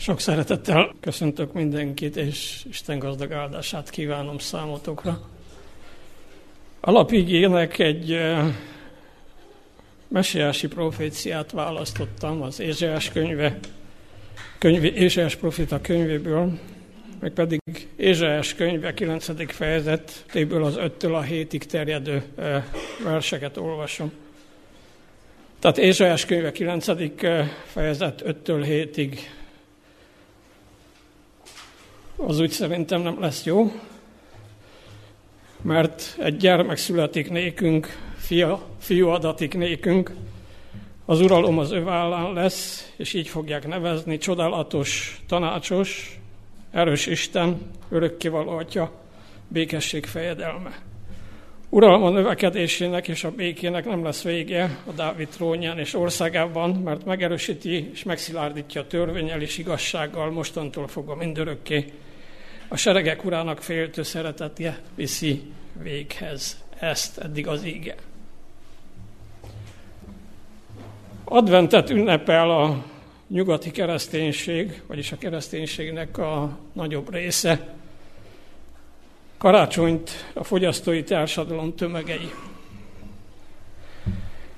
Sok szeretettel köszöntök mindenkit, és Isten gazdag áldását kívánom számotokra. A lapigének egy mesiási proféciát választottam az Ézsaiás könyve, könyv, Ézsaiás profita könyvéből, meg pedig Ézsaiás könyve 9. fejezetéből az 5-től a 7-ig terjedő verseket olvasom. Tehát Ézsaiás könyve 9. fejezet 5-től 7-ig az úgy szerintem nem lesz jó, mert egy gyermek születik nékünk, fia, fiú adatik nékünk, az uralom az ő vállán lesz, és így fogják nevezni, csodálatos, tanácsos, erős Isten, örökkévaló Atya, békesség fejedelme. Uralom a növekedésének és a békének nem lesz vége a Dávid trónján és országában, mert megerősíti és megszilárdítja törvényel és igazsággal mostantól fogva mindörökké. A seregek urának féltő szeretetje viszi véghez. Ezt eddig az íge. Adventet ünnepel a nyugati kereszténység, vagyis a kereszténységnek a nagyobb része. Karácsonyt a fogyasztói társadalom tömegei.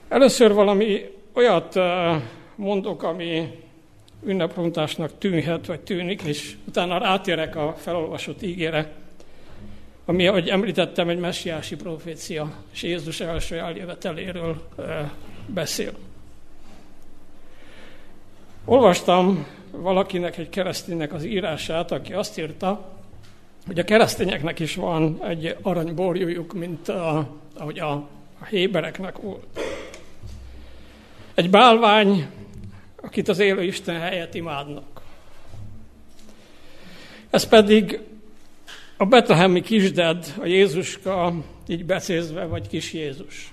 Először valami olyat eh, mondok, ami ünneprontásnak tűnhet, vagy tűnik, és utána rátérek a felolvasott ígére, ami, ahogy említettem, egy messiási profécia, és Jézus első eljöveteléről eh, beszél. Olvastam valakinek, egy kereszténynek az írását, aki azt írta, hogy a keresztényeknek is van egy aranyborjújuk, mint a, ahogy a, a hébereknek volt. Egy bálvány, akit az élő Isten helyett imádnak. Ez pedig a betlehemi kisded, a Jézuska, így becézve, vagy kis Jézus.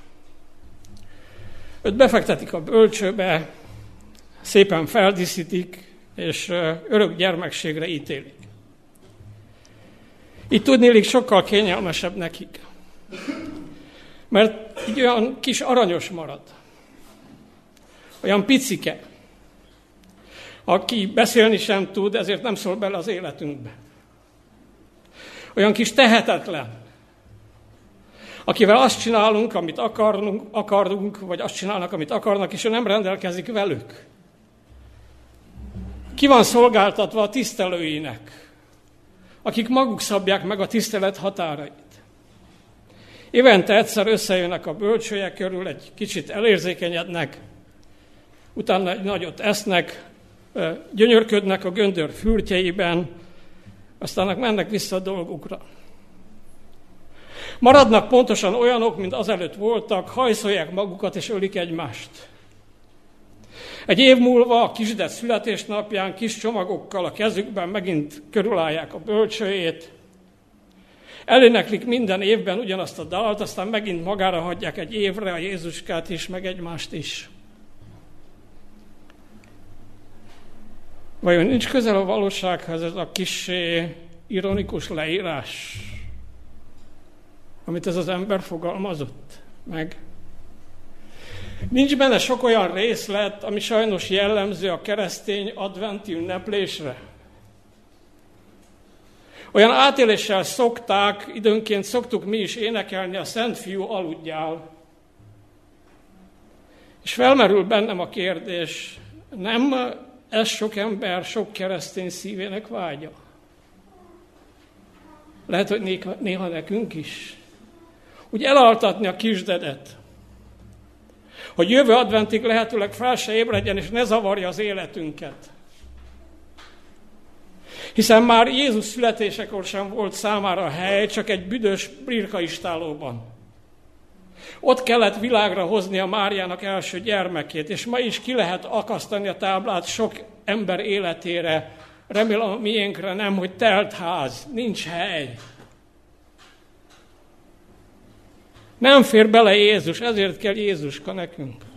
Őt befektetik a bölcsőbe, szépen feldíszítik, és örök gyermekségre ítélik. Itt tudnélik sokkal kényelmesebb nekik. Mert így olyan kis aranyos marad. Olyan picike. Aki beszélni sem tud, ezért nem szól bele az életünkbe. Olyan kis tehetetlen. Akivel azt csinálunk, amit akarunk, akarunk, vagy azt csinálnak, amit akarnak, és ő nem rendelkezik velük. Ki van szolgáltatva a tisztelőinek, akik maguk szabják meg a tisztelet határait. Évente egyszer összejönnek a bölcsője körül, egy kicsit elérzékenyednek, utána egy nagyot esznek, gyönyörködnek a göndör fürtjeiben, aztán mennek vissza a dolgukra. Maradnak pontosan olyanok, mint azelőtt voltak, hajszolják magukat és ölik egymást. Egy év múlva a kisdet születésnapján kis csomagokkal a kezükben megint körülállják a bölcsőjét, eléneklik minden évben ugyanazt a dalt, aztán megint magára hagyják egy évre a Jézuskát is, meg egymást is. Vajon nincs közel a valósághoz ez a kis ironikus leírás, amit ez az ember fogalmazott meg? Nincs benne sok olyan részlet, ami sajnos jellemző a keresztény adventi ünneplésre. Olyan átéléssel szokták, időnként szoktuk mi is énekelni a Szent Fiú aludjál. És felmerül bennem a kérdés, nem ez sok ember, sok keresztény szívének vágya? Lehet, hogy néha, néha nekünk is. Úgy elaltatni a kisdedet, hogy jövő adventig lehetőleg fel se ébredjen, és ne zavarja az életünket. Hiszen már Jézus születésekor sem volt számára hely, csak egy büdös birkaistálóban. Ott kellett világra hozni a Máriának első gyermekét, és ma is ki lehet akasztani a táblát sok ember életére, remélem a miénkre nem, hogy telt ház, nincs hely. Nem fér bele Jézus, ezért kell Jézuska nekünk.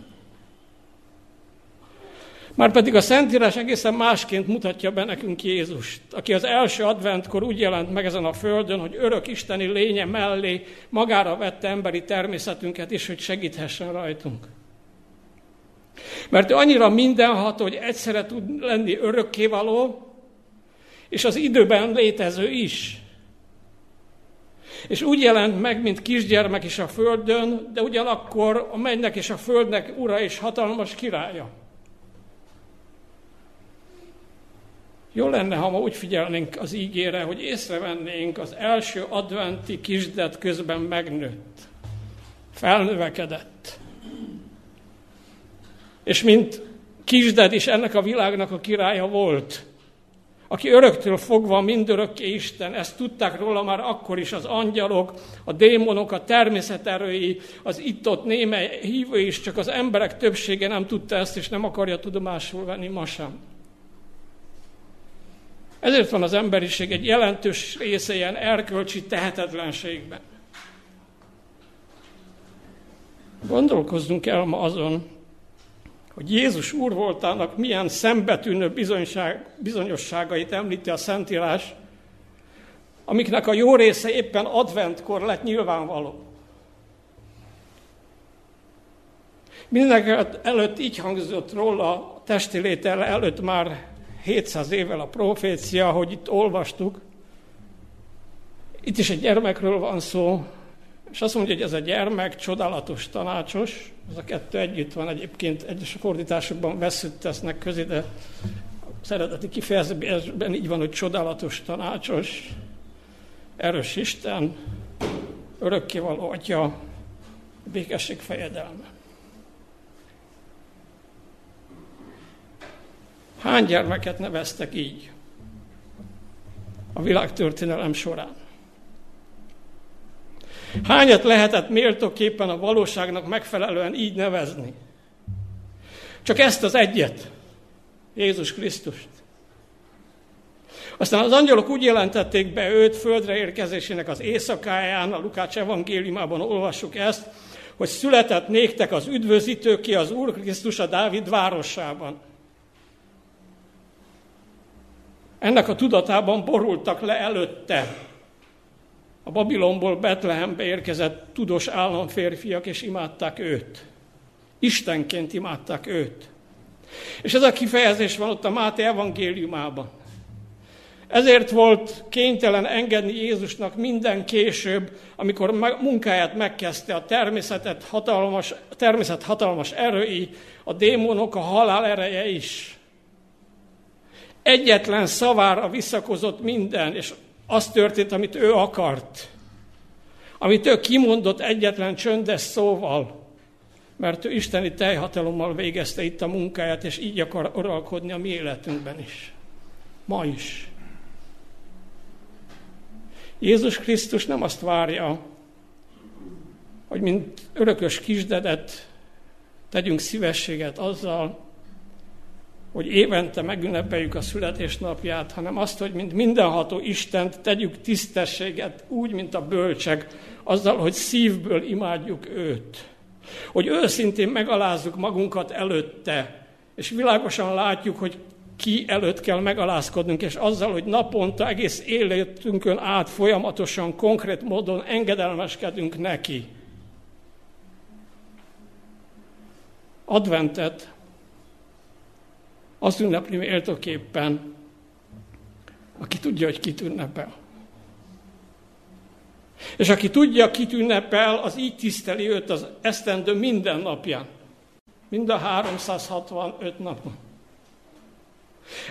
Márpedig a Szentírás egészen másként mutatja be nekünk Jézust, aki az első adventkor úgy jelent meg ezen a földön, hogy örök isteni lénye mellé magára vette emberi természetünket is, hogy segíthessen rajtunk. Mert ő annyira mindenható, hogy egyszerre tud lenni örökkévaló, és az időben létező is. És úgy jelent meg, mint kisgyermek is a földön, de ugyanakkor a mennek és a földnek ura és hatalmas királya. Jó lenne, ha ma úgy figyelnénk az ígére, hogy észrevennénk, az első adventi kisdet közben megnőtt, felnövekedett. És mint kisded is ennek a világnak a királya volt, aki öröktől fogva mindörökké Isten, ezt tudták róla már akkor is az angyalok, a démonok, a természeterői, az itt-ott néme hívő is, csak az emberek többsége nem tudta ezt, és nem akarja tudomásul venni ma sem. Ezért van az emberiség egy jelentős része ilyen erkölcsi tehetetlenségben. Gondolkozzunk el ma azon, hogy Jézus úr voltának milyen szembetűnő bizonyosságait említi a Szentírás, amiknek a jó része éppen adventkor lett nyilvánvaló. Mindenek előtt így hangzott róla a testi előtt már 700 évvel a profécia, hogy itt olvastuk. Itt is egy gyermekről van szó, és azt mondja, hogy ez a gyermek csodálatos, tanácsos, ez a kettő együtt van egyébként, egyes fordításokban veszült tesznek közé, de az eredeti kifejezésben így van, hogy csodálatos, tanácsos, erős Isten, örökkévaló Atya, békesség fejedelme. Hány gyermeket neveztek így a világtörténelem során? Hányat lehetett méltóképpen a valóságnak megfelelően így nevezni? Csak ezt az egyet, Jézus Krisztust. Aztán az angyalok úgy jelentették be őt földre érkezésének az éjszakáján, a Lukács evangéliumában olvassuk ezt, hogy született néktek az üdvözítő ki az Úr Krisztus a Dávid városában. Ennek a tudatában borultak le előtte a Babilonból Betlehembe érkezett tudós államférfiak, és imádták őt. Istenként imádták őt. És ez a kifejezés van ott a Máté evangéliumában. Ezért volt kénytelen engedni Jézusnak minden később, amikor munkáját megkezdte a természetet hatalmas, természet hatalmas erői, a démonok, a halál ereje is. Egyetlen szavára visszakozott minden, és az történt, amit ő akart. Amit ő kimondott egyetlen csöndes szóval. Mert ő isteni teljhatalommal végezte itt a munkáját, és így akar uralkodni a mi életünkben is. Ma is. Jézus Krisztus nem azt várja, hogy mint örökös kisdedet tegyünk szívességet azzal, hogy évente megünnepeljük a születésnapját, hanem azt, hogy mint mindenható Istent tegyük tisztességet úgy, mint a bölcsek, azzal, hogy szívből imádjuk őt. Hogy őszintén megalázzuk magunkat előtte, és világosan látjuk, hogy ki előtt kell megalázkodnunk, és azzal, hogy naponta egész életünkön át folyamatosan, konkrét módon engedelmeskedünk neki. Adventet azt ünnepli méltóképpen, aki tudja, hogy kit ünnepel. És aki tudja, kit ünnepel, az így tiszteli őt az esztendő minden napján. Mind a 365 napon.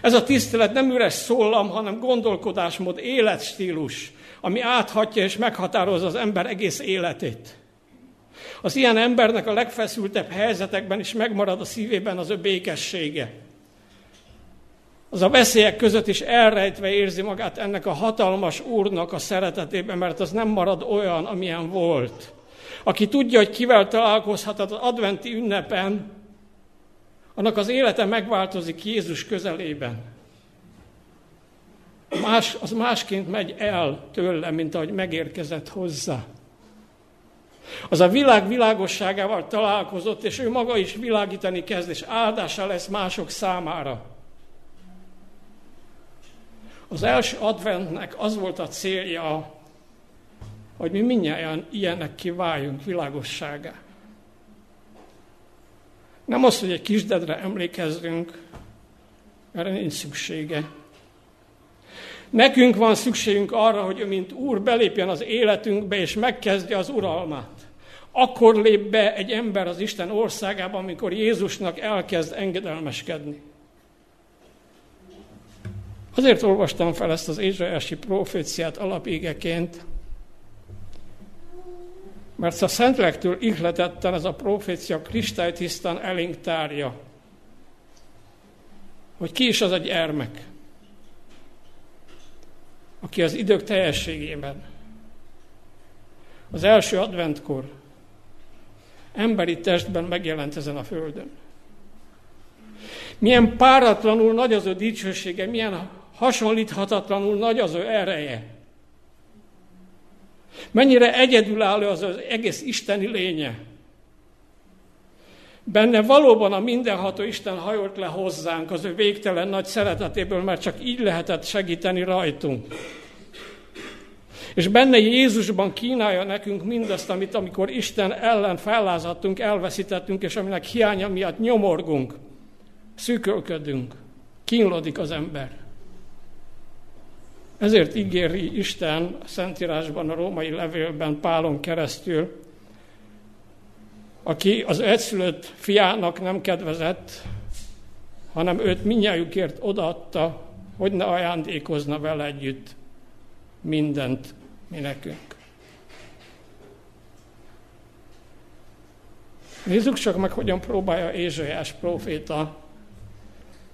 Ez a tisztelet nem üres szólam, hanem gondolkodásmód, életstílus, ami áthatja és meghatározza az ember egész életét. Az ilyen embernek a legfeszültebb helyzetekben is megmarad a szívében az ő békessége az a veszélyek között is elrejtve érzi magát ennek a hatalmas úrnak a szeretetében, mert az nem marad olyan, amilyen volt. Aki tudja, hogy kivel találkozhat az adventi ünnepen, annak az élete megváltozik Jézus közelében. Más, az másként megy el tőle, mint ahogy megérkezett hozzá. Az a világ világosságával találkozott, és ő maga is világítani kezd, és áldása lesz mások számára. Az első adventnek az volt a célja, hogy mi mindjárt ilyenek kiváljunk világosságá. Nem az, hogy egy kisdedre emlékezzünk, erre nincs szüksége. Nekünk van szükségünk arra, hogy ő, mint Úr, belépjen az életünkbe, és megkezdje az uralmát. Akkor lép be egy ember az Isten országába, amikor Jézusnak elkezd engedelmeskedni. Azért olvastam fel ezt az Ézsajási proféciát alapégeként, mert a Szentlektől ihletetten ez a profécia kristálytisztán elénk tárja, hogy ki is az a gyermek, aki az idők teljességében, az első adventkor emberi testben megjelent ezen a földön. Milyen páratlanul nagy az ő dicsősége, milyen hasonlíthatatlanul nagy az ő ereje. Mennyire egyedülálló az az egész isteni lénye. Benne valóban a mindenható Isten hajolt le hozzánk az ő végtelen nagy szeretetéből, mert csak így lehetett segíteni rajtunk. És benne Jézusban kínálja nekünk mindazt, amit amikor Isten ellen fellázadtunk, elveszítettünk, és aminek hiánya miatt nyomorgunk, szűkölködünk, kínlódik az ember. Ezért ígéri Isten a Szentírásban, a római levélben Pálon keresztül, aki az egyszülött fiának nem kedvezett, hanem őt minnyájukért odaadta, hogy ne ajándékozna vele együtt mindent mi nekünk. Nézzük csak meg, hogyan próbálja Ézsaiás próféta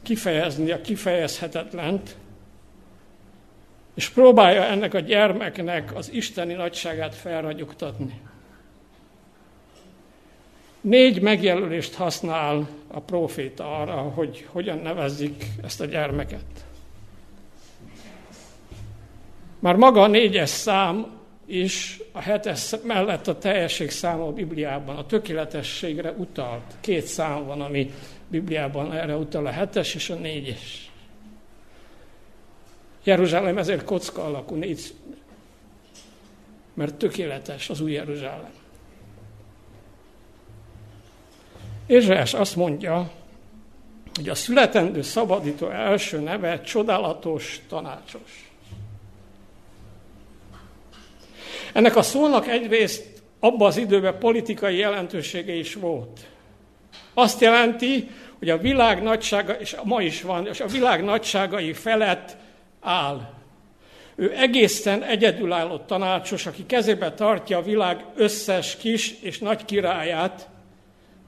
kifejezni a kifejezhetetlent, és próbálja ennek a gyermeknek az isteni nagyságát felragyogtatni. Négy megjelölést használ a próféta arra, hogy hogyan nevezzik ezt a gyermeket. Már maga a négyes szám is a hetes mellett a teljesség száma a Bibliában, a tökéletességre utalt. Két szám van, ami Bibliában erre utal, a hetes és a négyes. Jeruzsálem ezért kocka alakú, négy, mert tökéletes az új Jeruzsálem. Ézsaiás azt mondja, hogy a születendő szabadító első neve csodálatos, tanácsos. Ennek a szónak egyrészt abban az időben politikai jelentősége is volt. Azt jelenti, hogy a világ nagysága, és ma is van, és a világ nagyságai felett áll. Ő egészen egyedülálló tanácsos, aki kezébe tartja a világ összes kis és nagy királyát,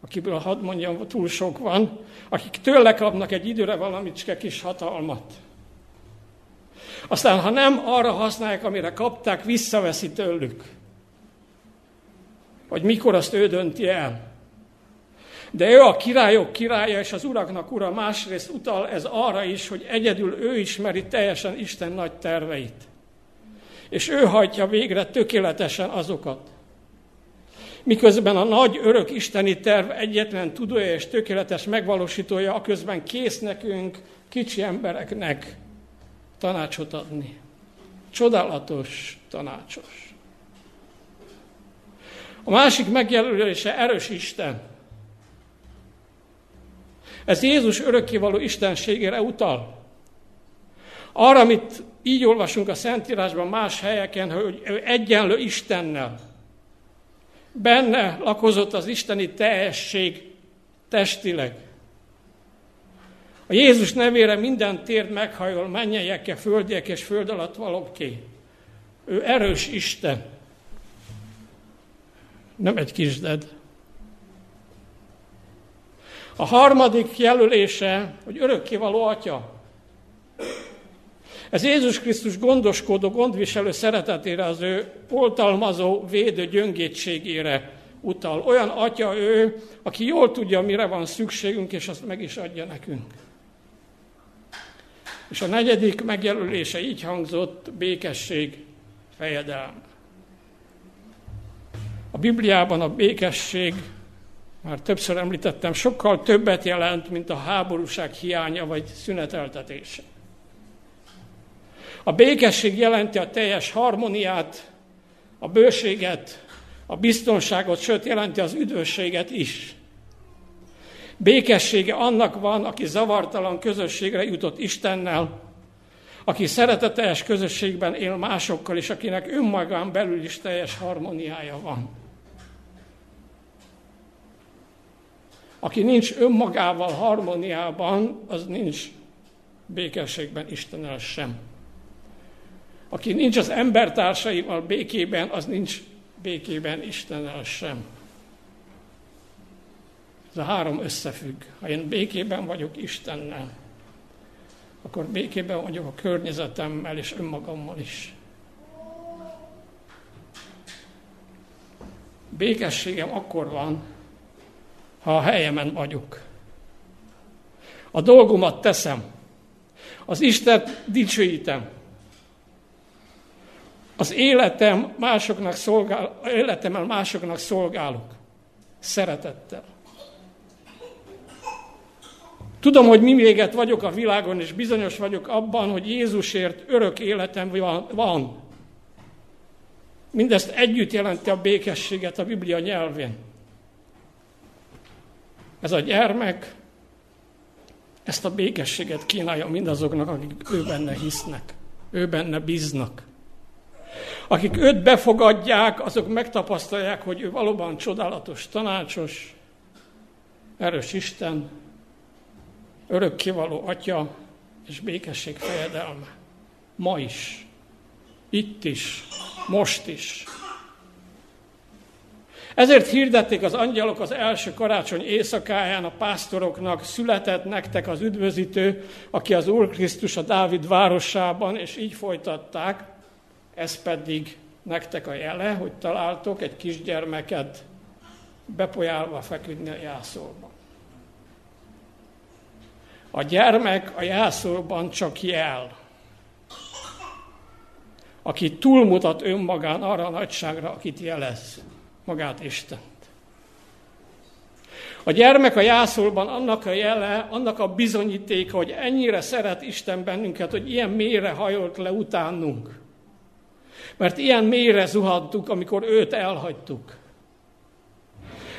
akiből hadd mondjam, túl sok van, akik tőle kapnak egy időre valamicske kis hatalmat. Aztán, ha nem arra használják, amire kapták, visszaveszi tőlük. Hogy mikor azt ő dönti el. De ő a királyok királya és az uraknak ura másrészt utal ez arra is, hogy egyedül ő ismeri teljesen Isten nagy terveit. És ő hajtja végre tökéletesen azokat. Miközben a nagy örök isteni terv egyetlen tudója és tökéletes megvalósítója, aközben kész nekünk, kicsi embereknek tanácsot adni. Csodálatos tanácsos. A másik megjelölése erős Isten. Ez Jézus örökkévaló istenségére utal. Arra, amit így olvasunk a Szentírásban más helyeken, hogy ő egyenlő Istennel. Benne lakozott az isteni teljesség testileg. A Jézus nevére minden tér meghajol, mennyeiek, földiek és föld alatt valóké. Ő erős Isten. Nem egy kisded. A harmadik jelölése, hogy örökkévaló atya. Ez Jézus Krisztus gondoskodó, gondviselő szeretetére, az ő oltalmazó, védő gyöngétségére utal. Olyan atya ő, aki jól tudja, mire van szükségünk, és azt meg is adja nekünk. És a negyedik megjelölése így hangzott, békesség, fejedelme. A Bibliában a békesség, már többször említettem, sokkal többet jelent, mint a háborúság hiánya vagy szüneteltetése. A békesség jelenti a teljes harmóniát, a bőséget, a biztonságot, sőt jelenti az üdvösséget is. Békessége annak van, aki zavartalan közösségre jutott Istennel, aki szereteteljes közösségben él másokkal, és akinek önmagán belül is teljes harmóniája van. Aki nincs önmagával harmóniában, az nincs békességben Istennel sem. Aki nincs az embertársaival békében, az nincs békében Istennel sem. Ez a három összefügg. Ha én békében vagyok Istennel, akkor békében vagyok a környezetemmel és önmagammal is. Békességem akkor van, ha a helyemen vagyok. A dolgomat teszem. Az Isten dicsőítem. Az életem másoknak szolgál, életemmel másoknak szolgálok. Szeretettel. Tudom, hogy mi véget vagyok a világon, és bizonyos vagyok abban, hogy Jézusért örök életem van. Mindezt együtt jelenti a békességet a Biblia nyelvén. Ez a gyermek ezt a békességet kínálja mindazoknak, akik ő benne hisznek, ő benne bíznak. Akik őt befogadják, azok megtapasztalják, hogy ő valóban csodálatos, tanácsos, erős Isten, örökkivaló Atya és békesség fejedelme. Ma is, itt is, most is. Ezért hirdették az angyalok az első karácsony éjszakáján a pásztoroknak, született nektek az üdvözítő, aki az Úr Krisztus a Dávid városában, és így folytatták, ez pedig nektek a jele, hogy találtok egy kisgyermeket bepolyálva feküdni a jászolban. A gyermek a jászolban csak jel, aki túlmutat önmagán arra a nagyságra, akit jelez, magát Istent. A gyermek a jászolban annak a jele, annak a bizonyítéka, hogy ennyire szeret Isten bennünket, hogy ilyen mélyre hajolt le utánunk. Mert ilyen mélyre zuhadtuk, amikor őt elhagytuk.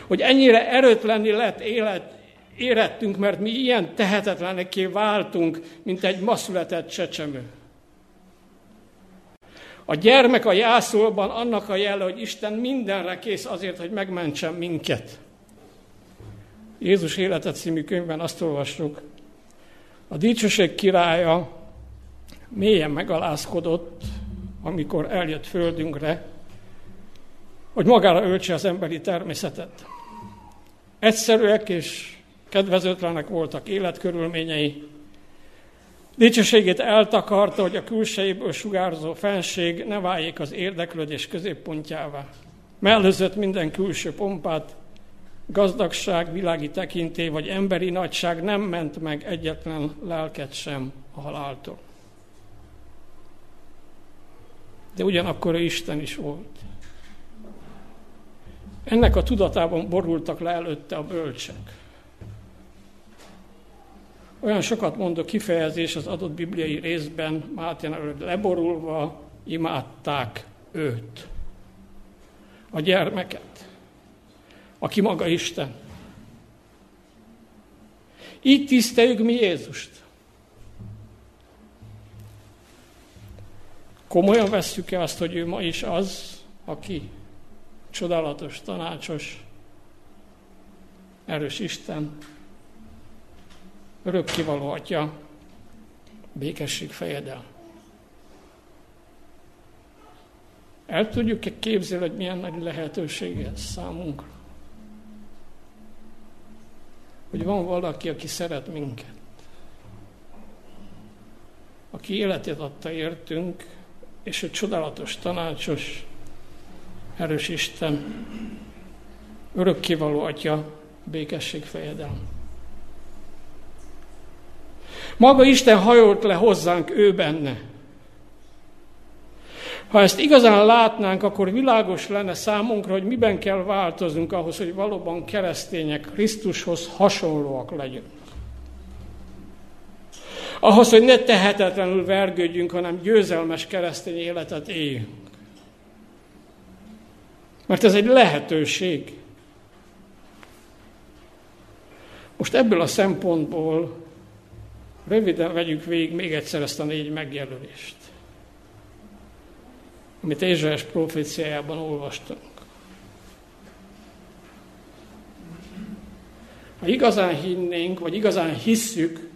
Hogy ennyire erőtlenni lett élet, érettünk, mert mi ilyen tehetetleneké váltunk, mint egy ma született csecsemő. A gyermek a jászolban annak a jele, hogy Isten mindenre kész azért, hogy megmentsen minket. Jézus életet című könyvben azt olvassuk, a dicsőség királya mélyen megalázkodott, amikor eljött földünkre, hogy magára öltse az emberi természetet. Egyszerűek és kedvezőtlenek voltak életkörülményei. Dicsőségét eltakarta, hogy a külsejéből sugárzó fenség ne váljék az érdeklődés középpontjává. Mellőzött minden külső pompát, gazdagság, világi tekinté vagy emberi nagyság nem ment meg egyetlen lelket sem a haláltól. De ugyanakkor Isten is volt. Ennek a tudatában borultak le előtte a bölcsek. Olyan sokat mondó kifejezés az adott bibliai részben, Máté előtt leborulva imádták őt, a gyermeket, aki maga Isten. Így tiszteljük mi Jézust. Komolyan vesszük-e azt, hogy ő ma is az, aki csodálatos, tanácsos, erős Isten, örökkivaló atya, békesség fejedel. El tudjuk-e képzelni, hogy milyen nagy lehetőség ez számunkra? Hogy van valaki, aki szeret minket. Aki életét adta értünk, és egy csodálatos, tanácsos, erős Isten, örökkivaló Atya, békesség fejedelem. Maga Isten hajolt le hozzánk ő benne. Ha ezt igazán látnánk, akkor világos lenne számunkra, hogy miben kell változnunk ahhoz, hogy valóban keresztények Krisztushoz hasonlóak legyünk. Ahhoz, hogy ne tehetetlenül vergődjünk, hanem győzelmes keresztény életet éljünk. Mert ez egy lehetőség. Most ebből a szempontból röviden vegyük végig még egyszer ezt a négy megjelölést, amit Ézsaiás proféciájában olvastunk. Ha igazán hinnénk, vagy igazán hisszük,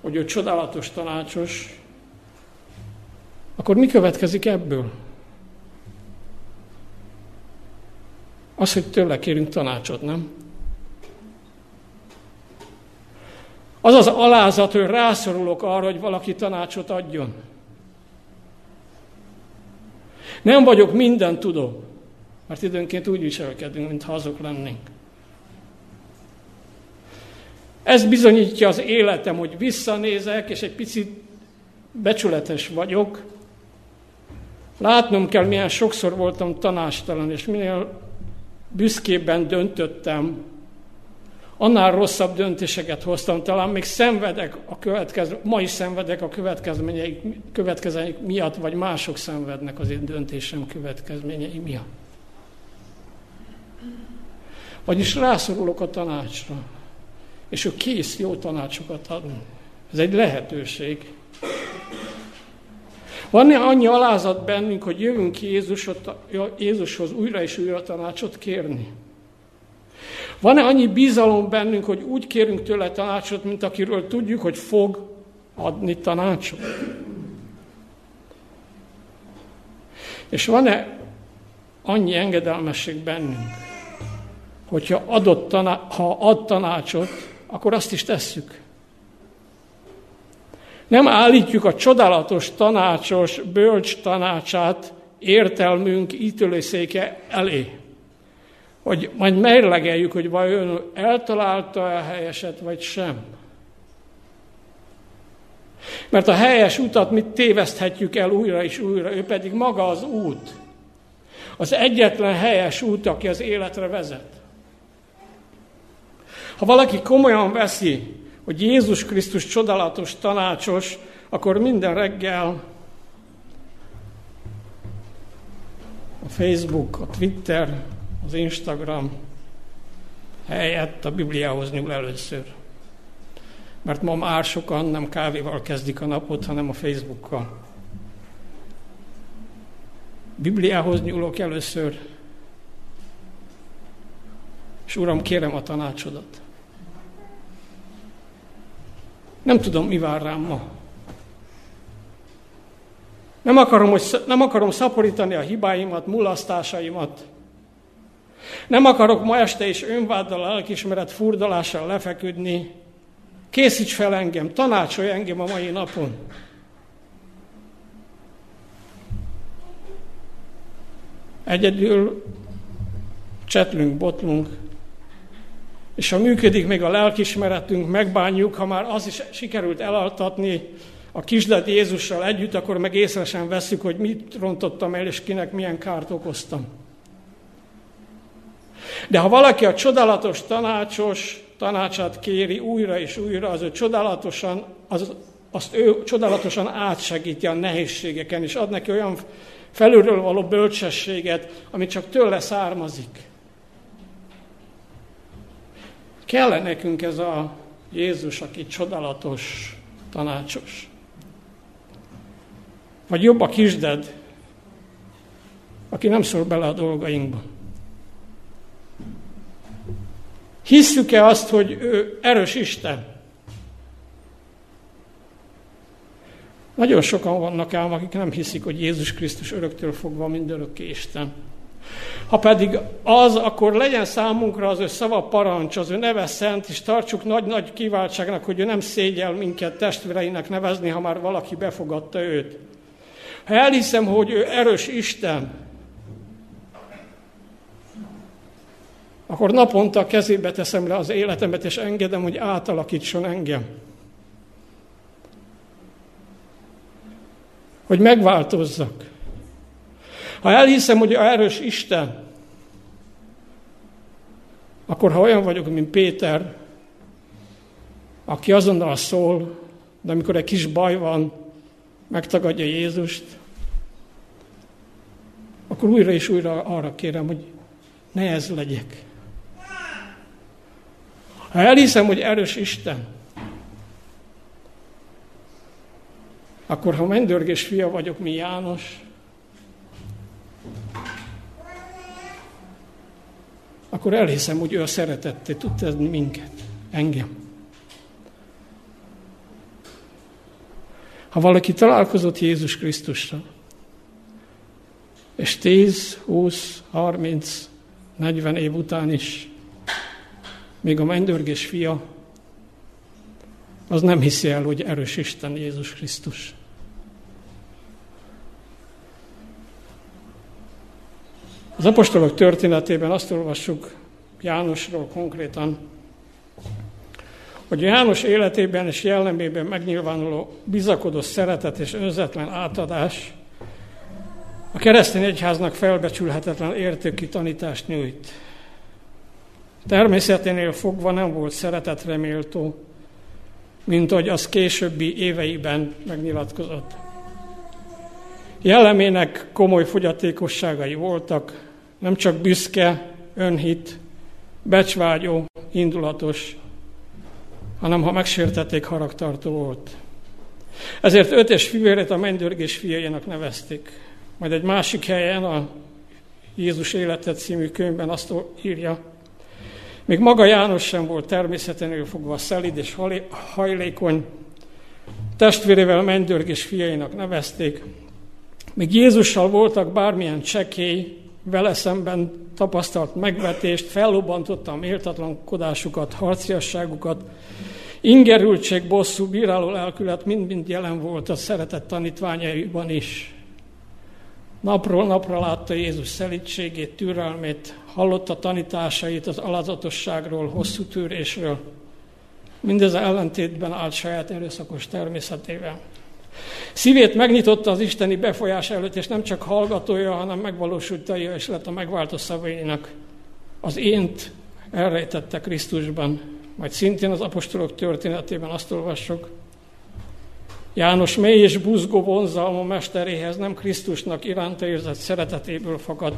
hogy ő csodálatos tanácsos, akkor mi következik ebből? Az, hogy tőle kérünk tanácsot, nem? Az az alázat, hogy rászorulok arra, hogy valaki tanácsot adjon. Nem vagyok minden tudó, mert időnként úgy viselkedünk, mintha azok lennénk. Ez bizonyítja az életem, hogy visszanézek, és egy picit becsületes vagyok. Látnom kell, milyen sokszor voltam tanástalan, és minél büszkébben döntöttem, annál rosszabb döntéseket hoztam, talán még szenvedek a következő, ma is szenvedek a következményeik, következményeik miatt, vagy mások szenvednek az én döntésem következményei miatt. Vagyis rászorulok a tanácsra, és ő kész jó tanácsokat adni. Ez egy lehetőség. Van-e annyi alázat bennünk, hogy jövünk Jézushoz újra és újra tanácsot kérni? Van-e annyi bizalom bennünk, hogy úgy kérünk tőle tanácsot, mint akiről tudjuk, hogy fog adni tanácsot? És van-e annyi engedelmesség bennünk, hogyha adott taná- ha ad tanácsot, akkor azt is tesszük. Nem állítjuk a csodálatos tanácsos, bölcs tanácsát értelmünk ítélőszéke elé hogy majd mérlegeljük, hogy vajon eltalálta a helyeset, vagy sem. Mert a helyes utat mit téveszthetjük el újra és újra, ő pedig maga az út. Az egyetlen helyes út, aki az életre vezet. Ha valaki komolyan veszi, hogy Jézus Krisztus csodálatos tanácsos, akkor minden reggel a Facebook, a Twitter, az Instagram helyett a Bibliához nyúl először. Mert ma már sokan nem kávéval kezdik a napot, hanem a Facebookkal. Bibliához nyúlok először, és Uram, kérem a tanácsodat. Nem tudom, mi vár rám ma. Nem akarom, hogy, nem akarom szaporítani a hibáimat, mulasztásaimat, nem akarok ma este is önváddal, lelkismeret furdalással lefeküdni. Készíts fel engem, tanácsolj engem a mai napon. Egyedül csetlünk, botlunk, és ha működik még a lelkismeretünk, megbánjuk, ha már az is sikerült elaltatni a kislet Jézussal együtt, akkor meg észre sem veszük, hogy mit rontottam el, és kinek milyen kárt okoztam. De ha valaki a csodálatos tanácsos tanácsát kéri újra és újra, az ő csodálatosan, az, azt ő csodálatosan átsegíti a nehézségeken, és ad neki olyan felülről való bölcsességet, ami csak tőle származik. Kell nekünk ez a Jézus, aki csodálatos, tanácsos? Vagy jobb a kisded, aki nem szól bele a dolgainkba? Hisszük-e azt, hogy ő erős Isten? Nagyon sokan vannak ám, akik nem hiszik, hogy Jézus Krisztus öröktől fogva mindörökké Isten. Ha pedig az, akkor legyen számunkra az ő szava parancs, az ő neve szent, és tartsuk nagy-nagy kiváltságnak, hogy ő nem szégyel minket testvéreinek nevezni, ha már valaki befogadta őt. Ha elhiszem, hogy ő erős Isten, akkor naponta a kezébe teszem le az életemet, és engedem, hogy átalakítson engem. Hogy megváltozzak. Ha elhiszem, hogy erős Isten, akkor ha olyan vagyok, mint Péter, aki azonnal szól, de amikor egy kis baj van, megtagadja Jézust, akkor újra és újra arra kérem, hogy ne ez legyek Ha elhiszem, hogy erős Isten, akkor ha mendörgés fia vagyok, mi János, akkor elhiszem, hogy ő a szeretetté tud tenni minket, engem. Ha valaki találkozott Jézus Krisztussal, és 10, 20, 30, 40 év után is még a mennydörgés fia, az nem hiszi el, hogy erős Isten Jézus Krisztus. Az apostolok történetében azt olvassuk Jánosról konkrétan, hogy János életében és jellemében megnyilvánuló bizakodó szeretet és önzetlen átadás a keresztény egyháznak felbecsülhetetlen értékű tanítást nyújt. Természeténél fogva nem volt szeretetre méltó, mint ahogy az későbbi éveiben megnyilatkozott. Jellemének komoly fogyatékosságai voltak, nem csak büszke, önhit, becsvágyó, indulatos, hanem ha megsértették, haragtartó volt. Ezért öt és fivérét a mennydörgés fiainak nevezték. Majd egy másik helyen, a Jézus életet című könyvben azt írja, még maga János sem volt természetenél fogva szelid és hajlékony, testvérével mennydörgés fiainak nevezték. Még Jézussal voltak bármilyen csekély, vele szemben tapasztalt megvetést, fellobbantotta a méltatlankodásukat, harciasságukat, ingerültség, bosszú, bíráló lelkület mind-mind jelen volt a szeretett tanítványaiban is. Napról napra látta Jézus szelítségét, türelmét, hallotta tanításait az alázatosságról, hosszú tűrésről. Mindez ellentétben állt saját erőszakos természetével. Szívét megnyitotta az isteni befolyás előtt, és nem csak hallgatója, hanem megvalósítója és lett a megváltó szavainak. Az ént elrejtette Krisztusban. Majd szintén az apostolok történetében azt olvassuk, János mély és buzgó vonzalma mesteréhez nem Krisztusnak iránta érzett szeretetéből fakad,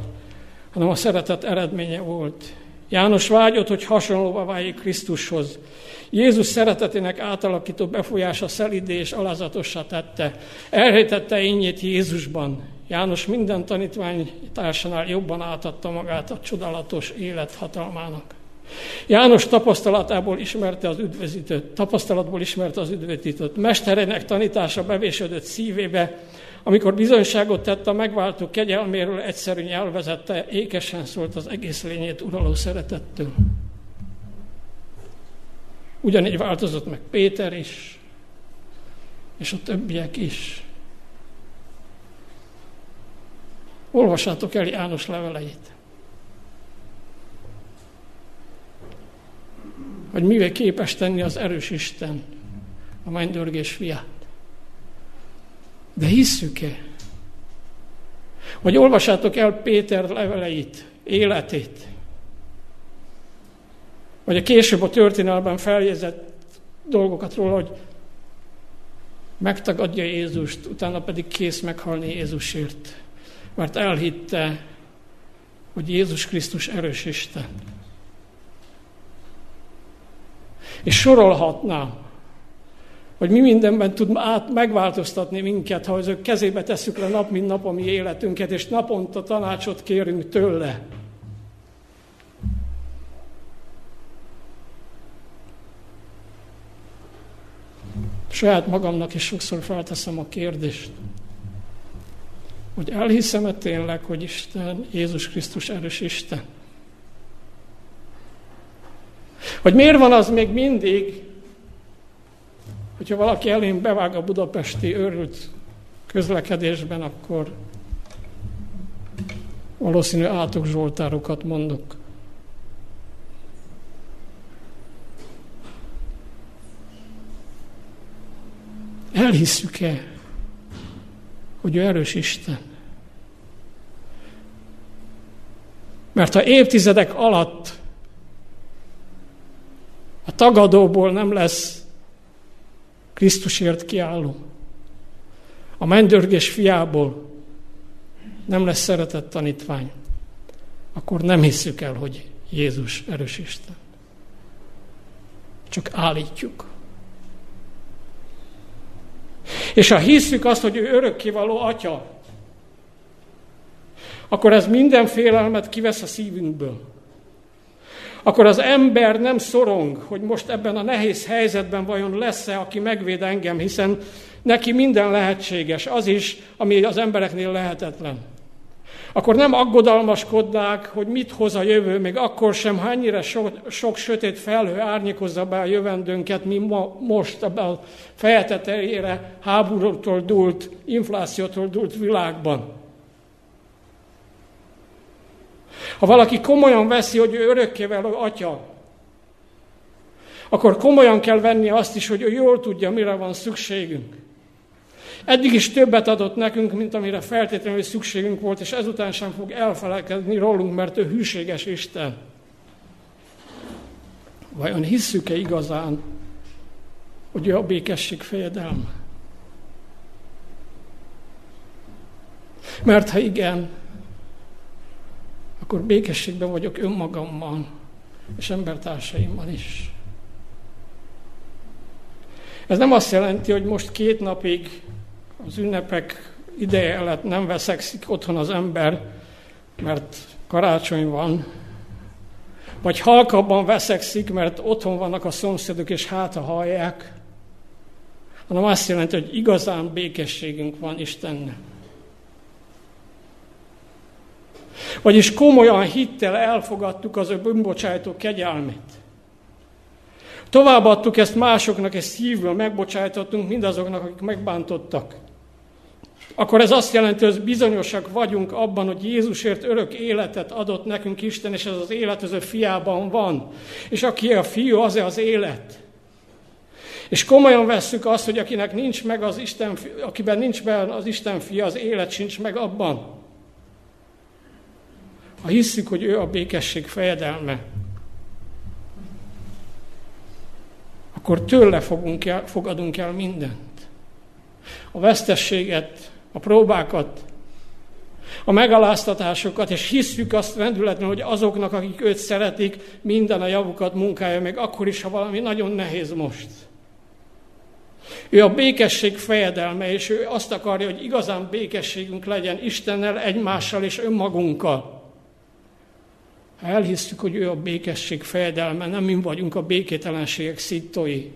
hanem a szeretet eredménye volt. János vágyott, hogy hasonlóvá váljék Krisztushoz. Jézus szeretetének átalakító befolyása szelidé és alázatossá tette. Elrejtette ényét Jézusban. János minden tanítvány társánál jobban átadta magát a csodálatos élet hatalmának. János tapasztalatából ismerte az üdvözítőt, tapasztalatból ismerte az üdvözítőt. Mesterének tanítása bevésődött szívébe, amikor bizonyságot tett a megváltó kegyelméről, egyszerű nyelvezette, ékesen szólt az egész lényét uraló szeretettől. Ugyanígy változott meg Péter is, és a többiek is. Olvassátok el János leveleit. Hogy mivel képes tenni az erős Isten a mennydörgés fiát. De hisszük-e? Vagy olvassátok el Péter leveleit, életét, vagy a később a történelben feljegyzett dolgokat róla, hogy megtagadja Jézust, utána pedig kész meghalni Jézusért, mert elhitte, hogy Jézus Krisztus erős Isten. És sorolhatnám, hogy mi mindenben tud át megváltoztatni minket, ha az ő kezébe tesszük le nap, mint nap a mi életünket, és naponta tanácsot kérünk tőle. Saját magamnak is sokszor felteszem a kérdést, hogy elhiszem-e tényleg, hogy Isten, Jézus Krisztus erős Isten? Hogy miért van az még mindig, hogyha valaki elém bevág a budapesti őrült közlekedésben, akkor valószínű átok zsoltárokat mondok. Elhisszük-e, hogy ő erős Isten? Mert ha évtizedek alatt a tagadóból nem lesz Krisztusért kiálló, a mennydörgés fiából nem lesz szeretett tanítvány, akkor nem hisszük el, hogy Jézus erős Isten. csak állítjuk. És ha hisszük azt, hogy ő örökkévaló atya, akkor ez minden félelmet kivesz a szívünkből. Akkor az ember nem szorong, hogy most ebben a nehéz helyzetben vajon lesz-e, aki megvéd engem, hiszen neki minden lehetséges, az is, ami az embereknél lehetetlen. Akkor nem aggodalmaskodnák, hogy mit hoz a jövő, még akkor sem, ha ennyire sok, sok sötét felhő árnyékozza be a jövendőnket, mi ma, most ebben a fejetetejére háborútól dúlt, inflációtól dúlt világban. Ha valaki komolyan veszi, hogy ő örökkével atya, akkor komolyan kell venni azt is, hogy ő jól tudja, mire van szükségünk. Eddig is többet adott nekünk, mint amire feltétlenül szükségünk volt, és ezután sem fog elfelelkezni rólunk, mert ő hűséges Isten. Vajon hisszük-e igazán, hogy ő a békesség fejedelme? Mert ha igen, akkor békességben vagyok önmagammal és embertársaimmal is. Ez nem azt jelenti, hogy most két napig az ünnepek ideje alatt nem veszekszik otthon az ember, mert karácsony van, vagy halkabban veszekszik, mert otthon vannak a szomszédok, és hátra hallják, hanem azt jelenti, hogy igazán békességünk van Istennek. Vagyis komolyan hittel elfogadtuk az ő bűnbocsájtó kegyelmét. Továbbadtuk ezt másoknak, és szívből megbocsájtottunk mindazoknak, akik megbántottak. Akkor ez azt jelenti, hogy bizonyosak vagyunk abban, hogy Jézusért örök életet adott nekünk Isten, és ez az élet az ő fiában van. És aki a fiú, az az élet. És komolyan vesszük azt, hogy akinek nincs meg az Isten, akiben nincs be az Isten fia, az élet sincs meg abban. Ha hisszük, hogy ő a békesség fejedelme, akkor tőle fogunk el, fogadunk el mindent. A vesztességet, a próbákat, a megaláztatásokat, és hisszük azt rendületlen, hogy azoknak, akik őt szeretik, minden a javukat munkája meg, akkor is, ha valami nagyon nehéz most. Ő a békesség fejedelme, és ő azt akarja, hogy igazán békességünk legyen Istennel, egymással és önmagunkkal. Ha elhisztük, hogy ő a békesség fejedelme, nem mi vagyunk a békételenségek szittói.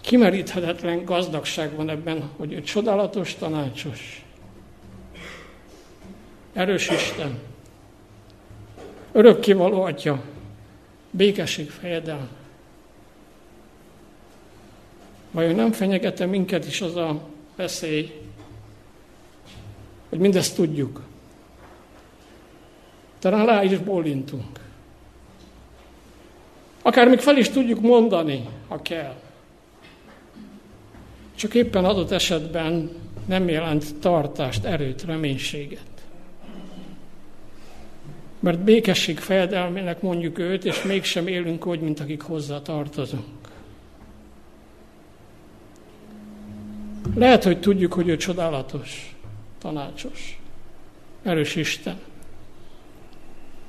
Kimeríthetetlen gazdagság van ebben, hogy ő csodálatos, tanácsos. Erős Isten. Örökkévaló Atya. Békesség fejedelme. Vajon nem fenyegete minket is az a veszély, hogy mindezt tudjuk? Talán rá is bólintunk. Akár még fel is tudjuk mondani, ha kell. Csak éppen adott esetben nem jelent tartást, erőt, reménységet. Mert békesség fejedelmének mondjuk őt, és mégsem élünk úgy, mint akik hozzá tartozunk. Lehet, hogy tudjuk, hogy ő csodálatos, tanácsos, erős Isten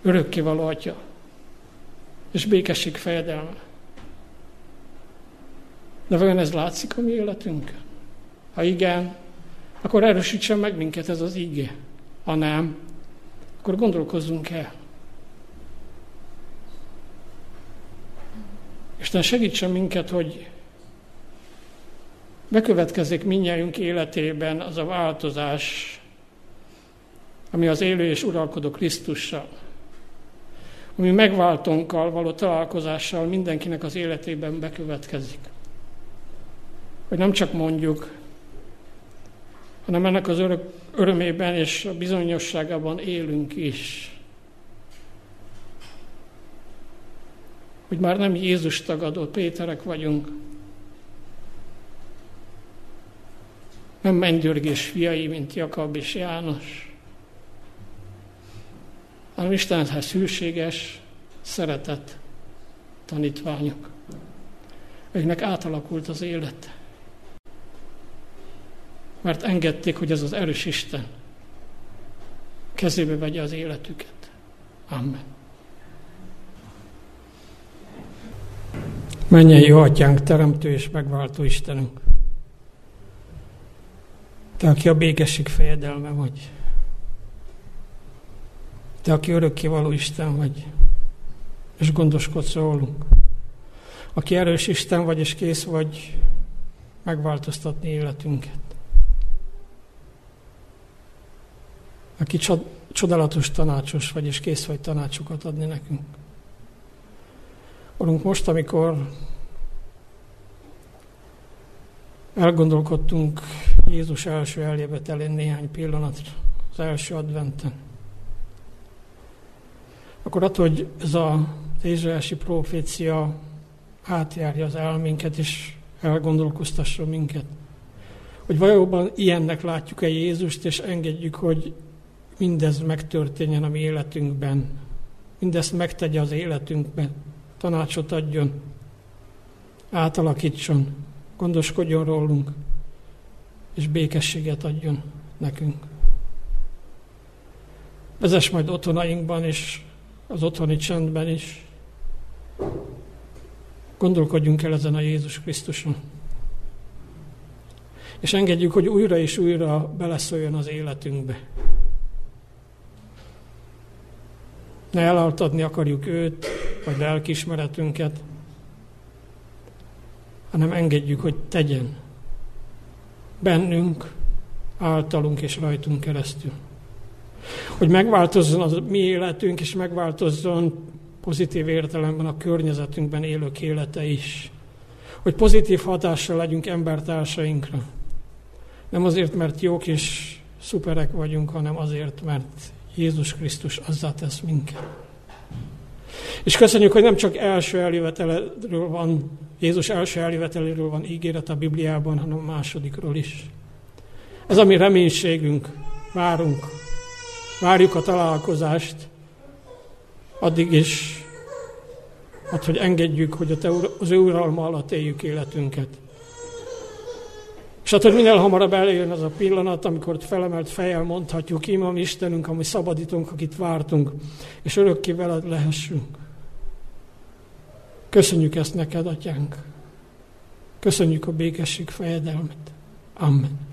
örökkévaló atya, és békesség fejedelme. De vajon ez látszik a mi életünkön? Ha igen, akkor erősítsen meg minket ez az ígé. Ha nem, akkor gondolkozzunk el. Isten segítsen minket, hogy bekövetkezik minnyájunk életében az a változás, ami az élő és uralkodó Krisztussal ami megváltónkkal való találkozással mindenkinek az életében bekövetkezik. Hogy nem csak mondjuk, hanem ennek az örök, örömében és a bizonyosságában élünk is. Hogy már nem Jézus tagadó Péterek vagyunk, nem mennydörgés fiai, mint Jakab és János, hanem Istenhez hűséges, szeretett tanítványok, akiknek átalakult az élet. Mert engedték, hogy ez az erős Isten kezébe vegye az életüket. Amen. Mennyei jó atyánk, teremtő és megváltó Istenünk. Te, aki a békesség fejedelme vagy. Te, aki örökkévaló Isten vagy, és gondoskodsz rólunk. Aki erős Isten vagy, és kész vagy megváltoztatni életünket. Aki csodálatos tanácsos vagy, és kész vagy tanácsokat adni nekünk. Urunk, most, amikor elgondolkodtunk Jézus első eljövetelén néhány pillanatra, az első adventen, akkor attól, hogy ez a Izraelsi profécia átjárja az elménket, és elgondolkoztasson minket, hogy valóban ilyennek látjuk-e Jézust, és engedjük, hogy mindez megtörténjen a mi életünkben, mindezt megtegye az életünkben, tanácsot adjon, átalakítson, gondoskodjon rólunk, és békességet adjon nekünk. Vezess majd otthonainkban és az otthoni csendben is. Gondolkodjunk el ezen a Jézus Krisztuson. És engedjük, hogy újra és újra beleszóljon az életünkbe. Ne elaltatni akarjuk őt, vagy lelkismeretünket, hanem engedjük, hogy tegyen bennünk, általunk és rajtunk keresztül. Hogy megváltozzon a mi életünk, és megváltozzon pozitív értelemben a környezetünkben élők élete is. Hogy pozitív hatással legyünk embertársainkra. Nem azért, mert jók és szuperek vagyunk, hanem azért, mert Jézus Krisztus azzá tesz minket. És köszönjük, hogy nem csak első eljöveteléről van, Jézus első eljöveteléről van ígéret a Bibliában, hanem a másodikról is. Ez a mi reménységünk, várunk, várjuk a találkozást, addig is, hát, hogy engedjük, hogy a te, az ő uralma alatt éljük életünket. És hát, hogy minél hamarabb eljön az a pillanat, amikor felemelt fejjel mondhatjuk, Imam Istenünk, ami szabadítunk, akit vártunk, és örökké veled lehessünk. Köszönjük ezt neked, atyánk. Köszönjük a békesség fejedelmet. Amen.